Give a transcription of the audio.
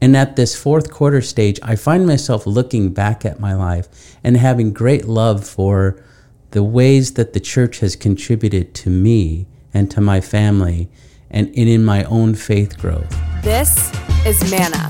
And at this fourth quarter stage, I find myself looking back at my life and having great love for the ways that the church has contributed to me and to my family and in my own faith growth. This is Manna